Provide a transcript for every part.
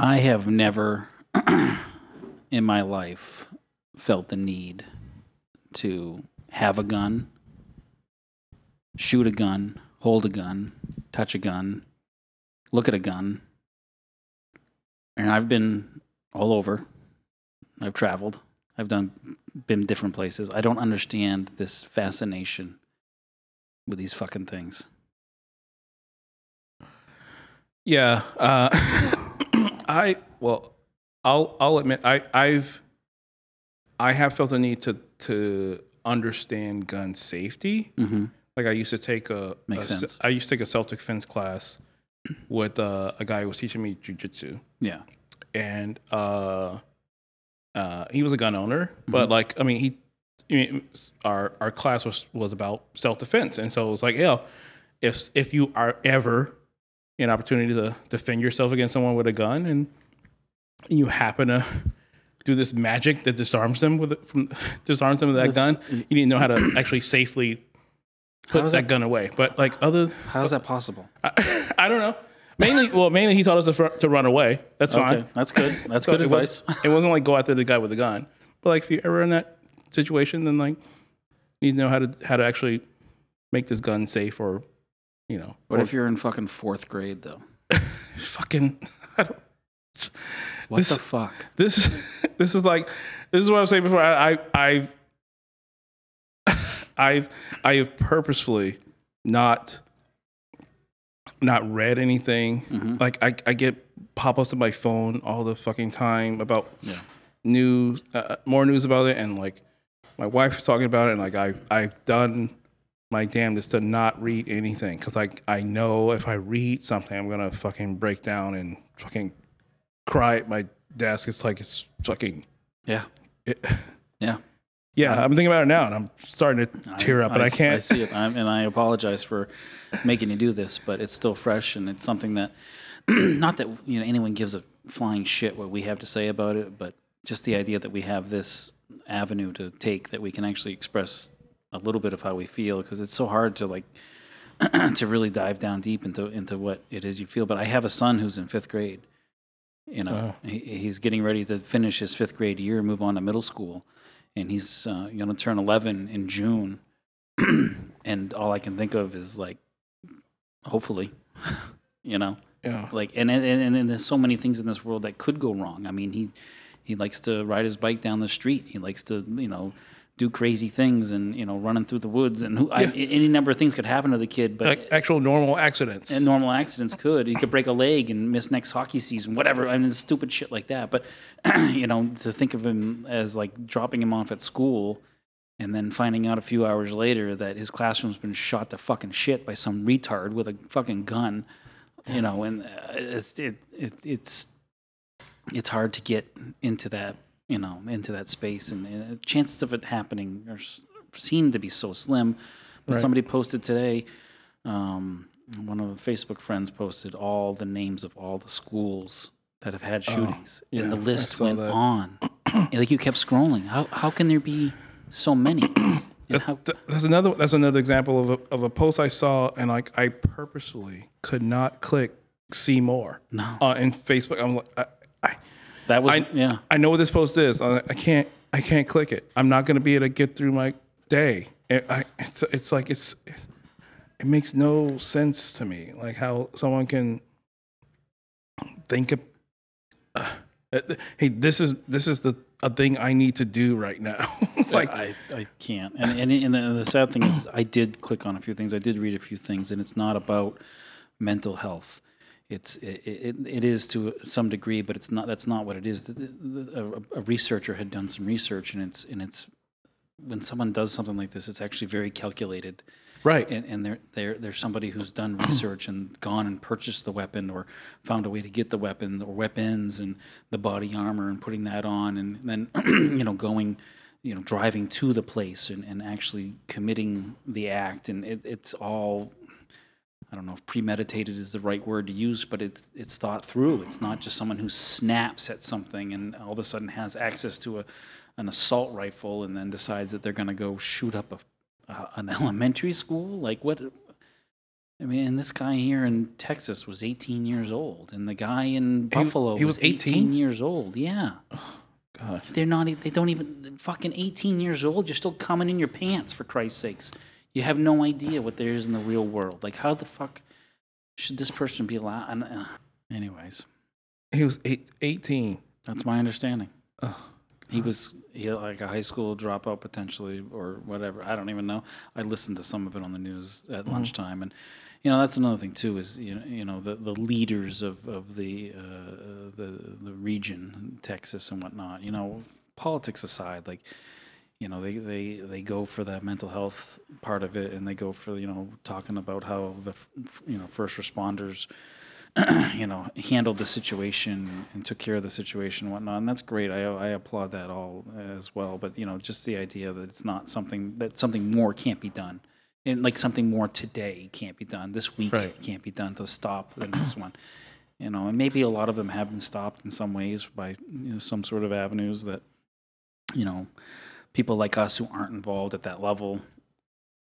I have never in my life felt the need to have a gun, shoot a gun, hold a gun, touch a gun, look at a gun. And I've been all over. I've traveled. I've done been different places. I don't understand this fascination with these fucking things. Yeah. Uh, I well, I'll I'll admit I I've I have felt a need to to understand gun safety. Mm-hmm. Like I used to take a, Makes a se-. I used to take a self defense class with uh, a guy who was teaching me jujitsu, Yeah. and uh, uh, he was a gun owner, Mm-hmm. but like I mean he. I mean, our our class was was about self defense, and so it was like, yeah, if if you are ever an opportunity to defend yourself against someone with a gun, and you happen to do this magic that disarms them with from disarms them with that That's- gun, you need to know how to actually safely put that, that- gun away. But like other, How is that possible? I, I don't know. Mainly, well, mainly he taught us to, to run away. That's fine. That's good. That's So good it advice. Was, it wasn't like go after the guy with the gun. But like if you're ever in that situation, then like you need to know how to how to actually make this gun safe or you know. What or if you're in fucking fourth grade though? fucking I don't, What This- the fuck? this this is like this is what I was saying before. I, I I've I've I have purposefully not not read anything. Mhm. Like I I get pop ups on my phone all the fucking time about Yeah. news, uh, more news about it, and like my wife was talking about it, and like I I've done my damnedest to not read anything because like I know if I read something, I'm gonna fucking break down and fucking cry at my desk. It's like it's fucking Yeah. it, Yeah. yeah. Uh, I'm thinking about it now, and I'm starting to tear up, but I can't. I see it, I'm, and I apologize for making you do this, but it's still fresh, and it's something that, not that you know anyone gives a flying shit what we have to say about it, but just the idea that we have this avenue to take that we can actually express a little bit of how we feel, because it's so hard to like to really dive down deep into into what it is you feel. But I have a son who's in fifth grade. You know, he, he's getting ready to finish his fifth grade year, move on to middle school, and he's uh, going to turn 11 in June. and all I can think of is like, hopefully, you know, yeah. like, and, and and and there's so many things in this world that could go wrong. I mean, he he likes to ride his bike down the street. He likes to, you know. Do crazy things and you know running through the woods and who, I, any number of things could happen to the kid, but Like actual normal accidents. and normal accidents could. He could break a leg and miss next hockey season, whatever. I mean, stupid shit like that. But you know, to think of him as like dropping him off at school and then finding out a few hours later that his classroom's been shot to fucking shit by some retard with a fucking gun, you know, and uh, it's it, it it's it's hard to get into that you know into that space and uh, chances of it happening are seem to be so slim. But Right. somebody posted today um, one of the Facebook friends posted all the names of all the schools that have had shootings, and the Oh, yeah, I list went that. on. Like you kept scrolling. How how can there be so many? And how, that's another that's another example of a, of a post I saw and like I purposefully could not click see more no, uh, in Facebook. I'm like that was I- yeah. I know what this post is. I, I can't I can't click it. I'm not going to be able to get through my day. It, I, it's it's like it's it makes no sense to me. Like how someone can think of uh, hey this is this is the a thing I need to do right now. like I, I can't. And and, and the, the sad thing is, I did click on a few things. I did read a few things, and it's not about mental health. It's it, it, it is to some degree, but it's not. That's not what it is. The- the- A, a researcher had done some research, and it's and it's when someone does something like this, it's actually very calculated. right. and, and they're, they're, they're somebody who's done research and gone and purchased the weapon or found a way to get the weapon or weapons and the body armor and putting that on and then you know going you know driving to the place and, and actually committing the act and it, it's all I don't know if premeditated is the right word to use, but it's it's thought through. It's not just someone who snaps at something and all of a sudden has access to a an assault rifle and then decides that they're going to go shoot up a, an elementary school. Like what? I mean, this guy here in Texas was 18 years old, and the guy in Buffalo he was was 18 18? years old. Yeah, God. they're not. They don't even. Fucking 18 years old. You're still coming in your pants for Christ's sakes. You have no idea what there is in the real world. Like, how the fuck should this person be allowed? and, uh, anyways, He was eight, 18. that's my understanding. Ugh. He was he like a high school dropout potentially or whatever. I don't even know. I listened to some of it on the news at lunchtime, and you know that's another thing too. Is you know you know the, the leaders of of the uh, the the region, Texas and whatnot. You know, politics aside, like you know they they they go for that mental health part of it, and they go for you know talking about how the you know first responders you know, handled the situation and took care of the situation and whatnot. And that's great. I, I applaud that all as well. But, you know, just the idea that it's not something, that something more can't be done. And like something more today can't be done. This week Right. can't be done to stop the next one. You know, and maybe a lot of them have been stopped in some ways by you know, some sort of avenues that, you know, people like us who aren't involved at that level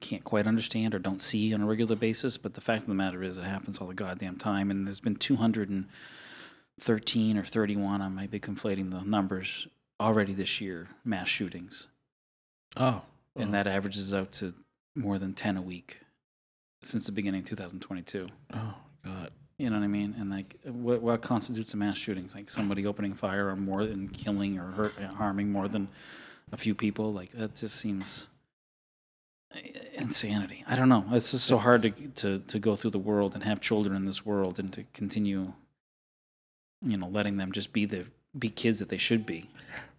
can't quite understand or don't see on a regular basis. But the fact of the matter is, it happens all the goddamn time. And there's been 213 or 31, I might be conflating the numbers, already this year, mass shootings. Oh. And that averages out to more than 10 a week since the beginning of 2022. Oh, God. You know what I mean? And like, what, what constitutes a mass shooting? Like somebody opening fire or more than killing or hurt, harming more than a few people. Like that just seems insanity. I don't know. It's just so hard to to to go through the world and have children in this world and to continue, you know, letting them just be the be kids that they should be.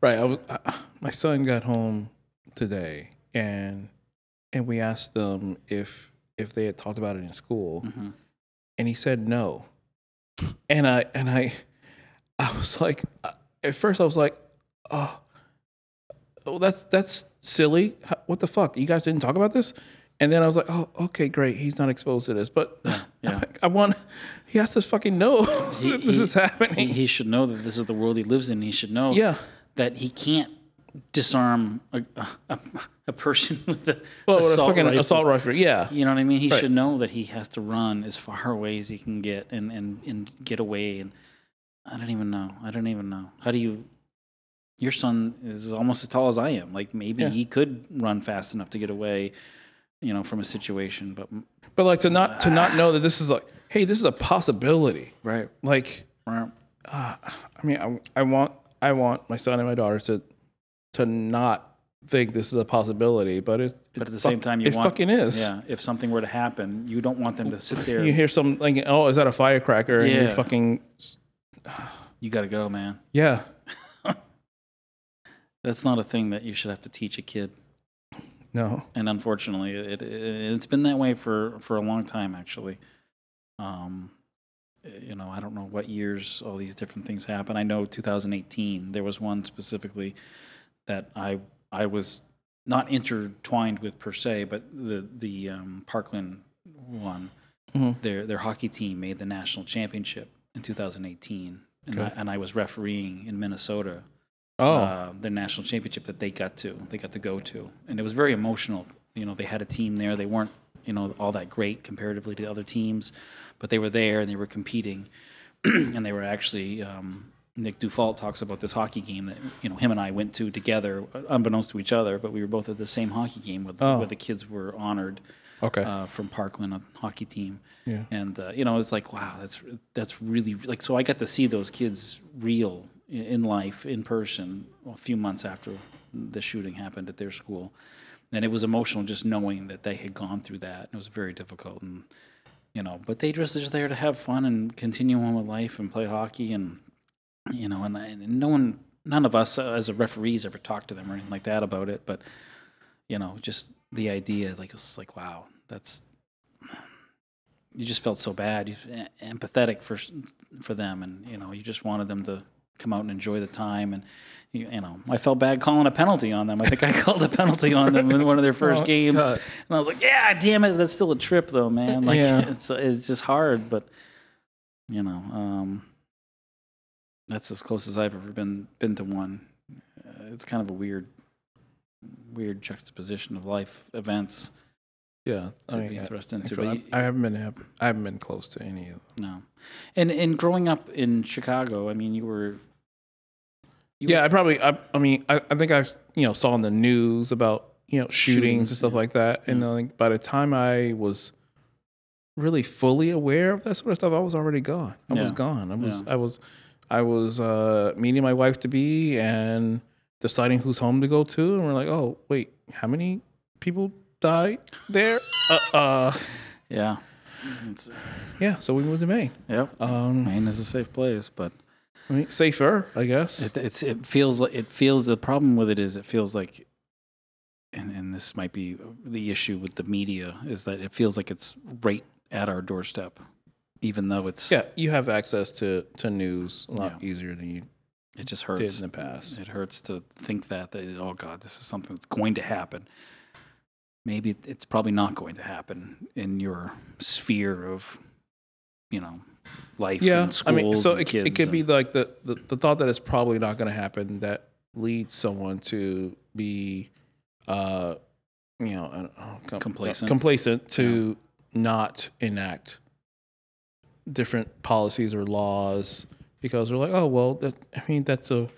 Right. I was, uh, my son got home today and and we asked them if if they had talked about it in school hmm and he said no. And I and I I was like at first I was like, "Oh, oh that's that's silly. How- What the fuck? You guys didn't talk about this?" And then I was like, "Oh, okay, great. He's not exposed to this." But yeah. I want he has to fucking know He- that this he- is happening. He, he should know that this is the world he lives in. He should know yeah. that he can't disarm a, a, a person with a Well, a assault fucking rifle. assault rifle. Yeah. You know what I mean? He Right. should know that he has to run as far away as he can get and, and, and get away. And I don't even know. I don't even know. How do you? Your son is almost as tall as I am. Like maybe Yeah. he could run fast enough to get away, you know, from a situation. But But like to not to not know that this is like, hey, this is a possibility. right, Like, uh, I mean, I, I want I want my son and my daughter to to not think this is a possibility, but it's but at the same time, you it want fucking is. Yeah, if something were to happen, you don't want them to sit there. You hear some like, oh, is that a firecracker? And Yeah. you're fucking You got to go, man. yeah. That's not a thing that you should have to teach a kid. No. and unfortunately, it, it it's been that way for for a long time actually. Um, you know, I don't know what years all these different things happen. I know 2018 there was one specifically that I I was not intertwined with per se, but the the um, Parkland one, Mhm. their their hockey team made the national championship in 2018, and, I, and I was refereeing in Minnesota Oh. uh, the national championship that they got to they got to go to and it was very emotional you know they had a team there they weren't you know all that great comparatively to other teams but they were there and they were competing and they were actually um, Nick Dufault talks about this hockey game that you know him and I went to together unbeknownst to each other but we were both at the same hockey game with, Oh. where the kids were honored okay. uh, from Parkland, a hockey team. Yeah. And uh, you know, it's like, wow, that's that's really like. So I got to see those kids real in life, in person, a few months after the shooting happened at their school, and it was emotional just knowing that they had gone through that. It was very difficult, and you know, but they just just there to have fun and continue on with life and play hockey, and you know, and, and no one, none of us as a referees ever talked to them or anything like that about it, but you know, just the idea, like it was like, wow, that's you just felt so bad, you em- empathetic for for them, and you know, you just wanted them to come out and enjoy the time, and you, you know, I felt bad calling a penalty on them. I think I called a penalty on them in one of their first Oh, games, and I was like, yeah, damn it, that's still a trip though, man. Like Yeah. it's it's just hard, but you know, um, that's as close as I've ever been been to one. Uh, it's kind of a weird, weird juxtaposition of life events. Yeah, to be thrust into. But I, you- I haven't been I haven't been close to any of. Them. No, and and growing up in Chicago, I mean, you were. You Yeah, I probably. I, I mean, I, I think I you know saw in the news about you know shootings, Shootings, and stuff yeah. like that, and Yeah. I think by the time I was really fully aware of that sort of stuff, I was already gone. I was gone. I was. Yeah. I was. I was uh, meeting my wife to be and deciding whose home to go to, and we're like, oh wait, how many people died there? Uh, uh Yeah. It's, yeah. So we moved to Maine. yep. Um, Maine is a safe place, but I mean, safer, I guess. it, it's it feels like it feels the problem with it is it feels like, and and this might be the issue with the media is that it feels like it's right at our doorstep, even though it's yeah, you have access to to news a lot Yeah. easier than you it just did hurts in the past. It hurts to think that, that oh God, this is something that's going to happen. Maybe it's probably not going to happen in your sphere of, you know, life Yeah, and I mean, so it, it could be like the, the the thought that it's probably not going to happen that leads someone to be, uh, you know, I don't know, com- Complacent. complacent to not enact different policies or laws because they're like, oh well, that I mean that's a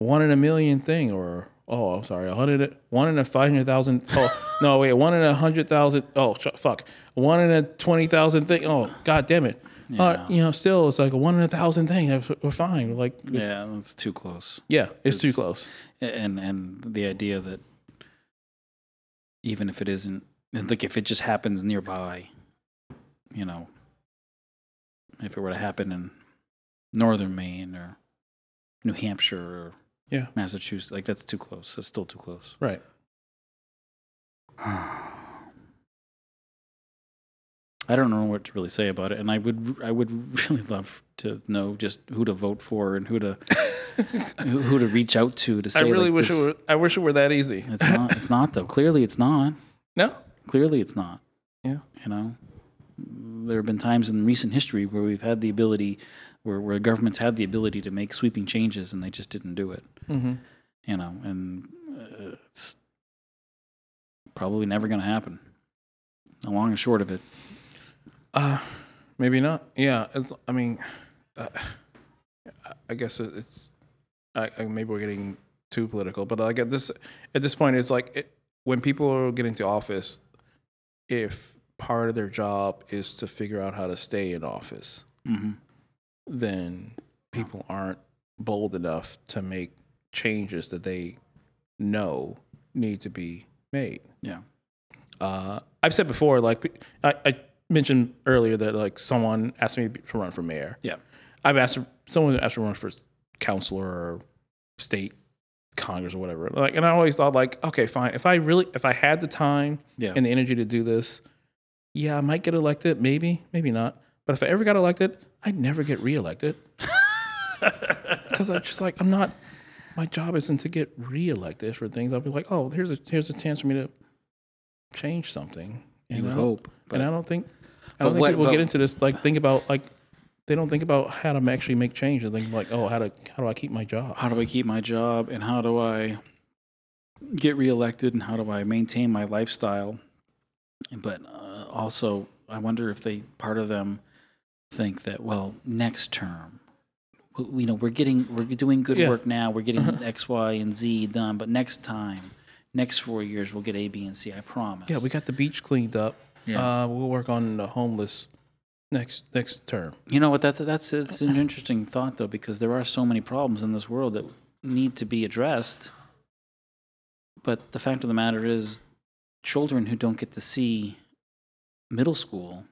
one in a million thing, or oh, I'm sorry, a hundred, one in a five hundred thousand. Oh no, wait, one in a hundred thousand. Oh fuck, one in a twenty thousand thing. Oh god damn it. Uh, Yeah. you know, still it's like a one in a thousand thing. We're- fine. We're like, yeah, it's too close. Yeah, it's, too close. And and the idea that even if it isn't, like if it just happens nearby, you know, if it were to happen in northern Maine or New Hampshire or Yeah. Massachusetts, like that's too close. That's still too close. Right. I don't know what to really say about it, and I would I would really love to know just who to vote for and who to who, who to reach out to to say. I really like, wish this- it were. I wish it were that easy. It's not. It's not though. Clearly, it's not. No. Clearly, it's not. Yeah. You know, there have been times in recent history where we've had the ability, where where governments had the ability to make sweeping changes, and they just didn't do it. Mm-hmm. You know, and uh, it's probably never going to happen. The long and short of it. Uh, maybe not. Yeah. It's, I mean, uh, I- guess it's. I, I, maybe we're getting too political, but like at this at this point, it's like it, when people are getting to office, if part of their job is to figure out how to stay in office, hmm then people aren't bold enough to make changes that they know need to be made. Yeah. Uh, I've said before, like I, I mentioned earlier that like someone asked me to run for mayor. Yeah. I've asked someone asked me to run for councilor or state congress or whatever. Like, and I always thought like, okay, fine. If I really, if I had the time Yeah. and the energy to do this, yeah, I might get elected, maybe, maybe not. But if I ever got elected, I'd never get reelected because I'm just like I'm not. My job isn't to get reelected for things. I'll be like, oh, here's a here's a chance for me to change something. you would know? hope. and I don't think I don't think what- people but- get into this like think about like they don't think about how to actually make change. They think like, oh, how to how do I keep my job? how do I keep my job and how do I get reelected and how do I maintain my lifestyle? But uh, also, I wonder if they part of them think that well, next term, you know, we're getting we're doing good Yeah. work now. We're getting Uh-huh. X, Y, and Z done, but next time, next four years, we'll get A, B, and C. I promise. Yeah, we got the beach cleaned up. Yeah. Uh, we'll work on the homeless next next term. You know what? That's that's it's an interesting thought though, because there are so many problems in this world that need to be addressed. But the fact of the matter is, children who don't get to see middle school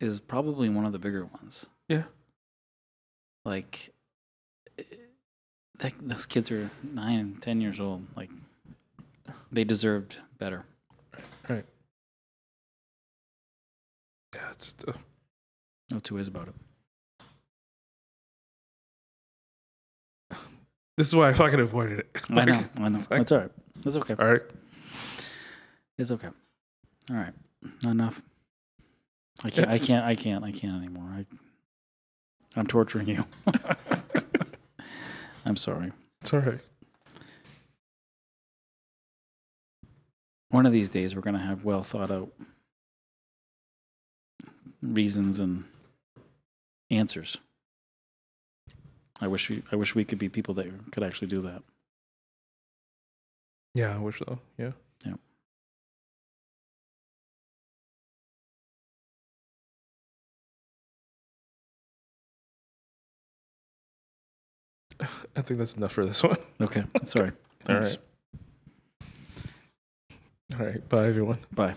is probably one of the bigger ones. Yeah. Like, eh, that, those kids are nine and ten years old. Like, they deserved better. Right. Yeah, it's uh, No two ways about it. this is why I fucking avoided it. I know. I know. like- That's all right. That's okay. All right. It's okay. All right. Not enough. I can't. I can't. I can't. I can't anymore. I, I'm torturing you. I'm sorry. It's all right. one of these days we're going to have well thought out reasons and answers. I wish we I wish we could be people that could actually do that. Yeah, I wish so. Yeah. Yeah. I think that's enough for this one. Okay, sorry. All right. All right. Bye, everyone. Bye.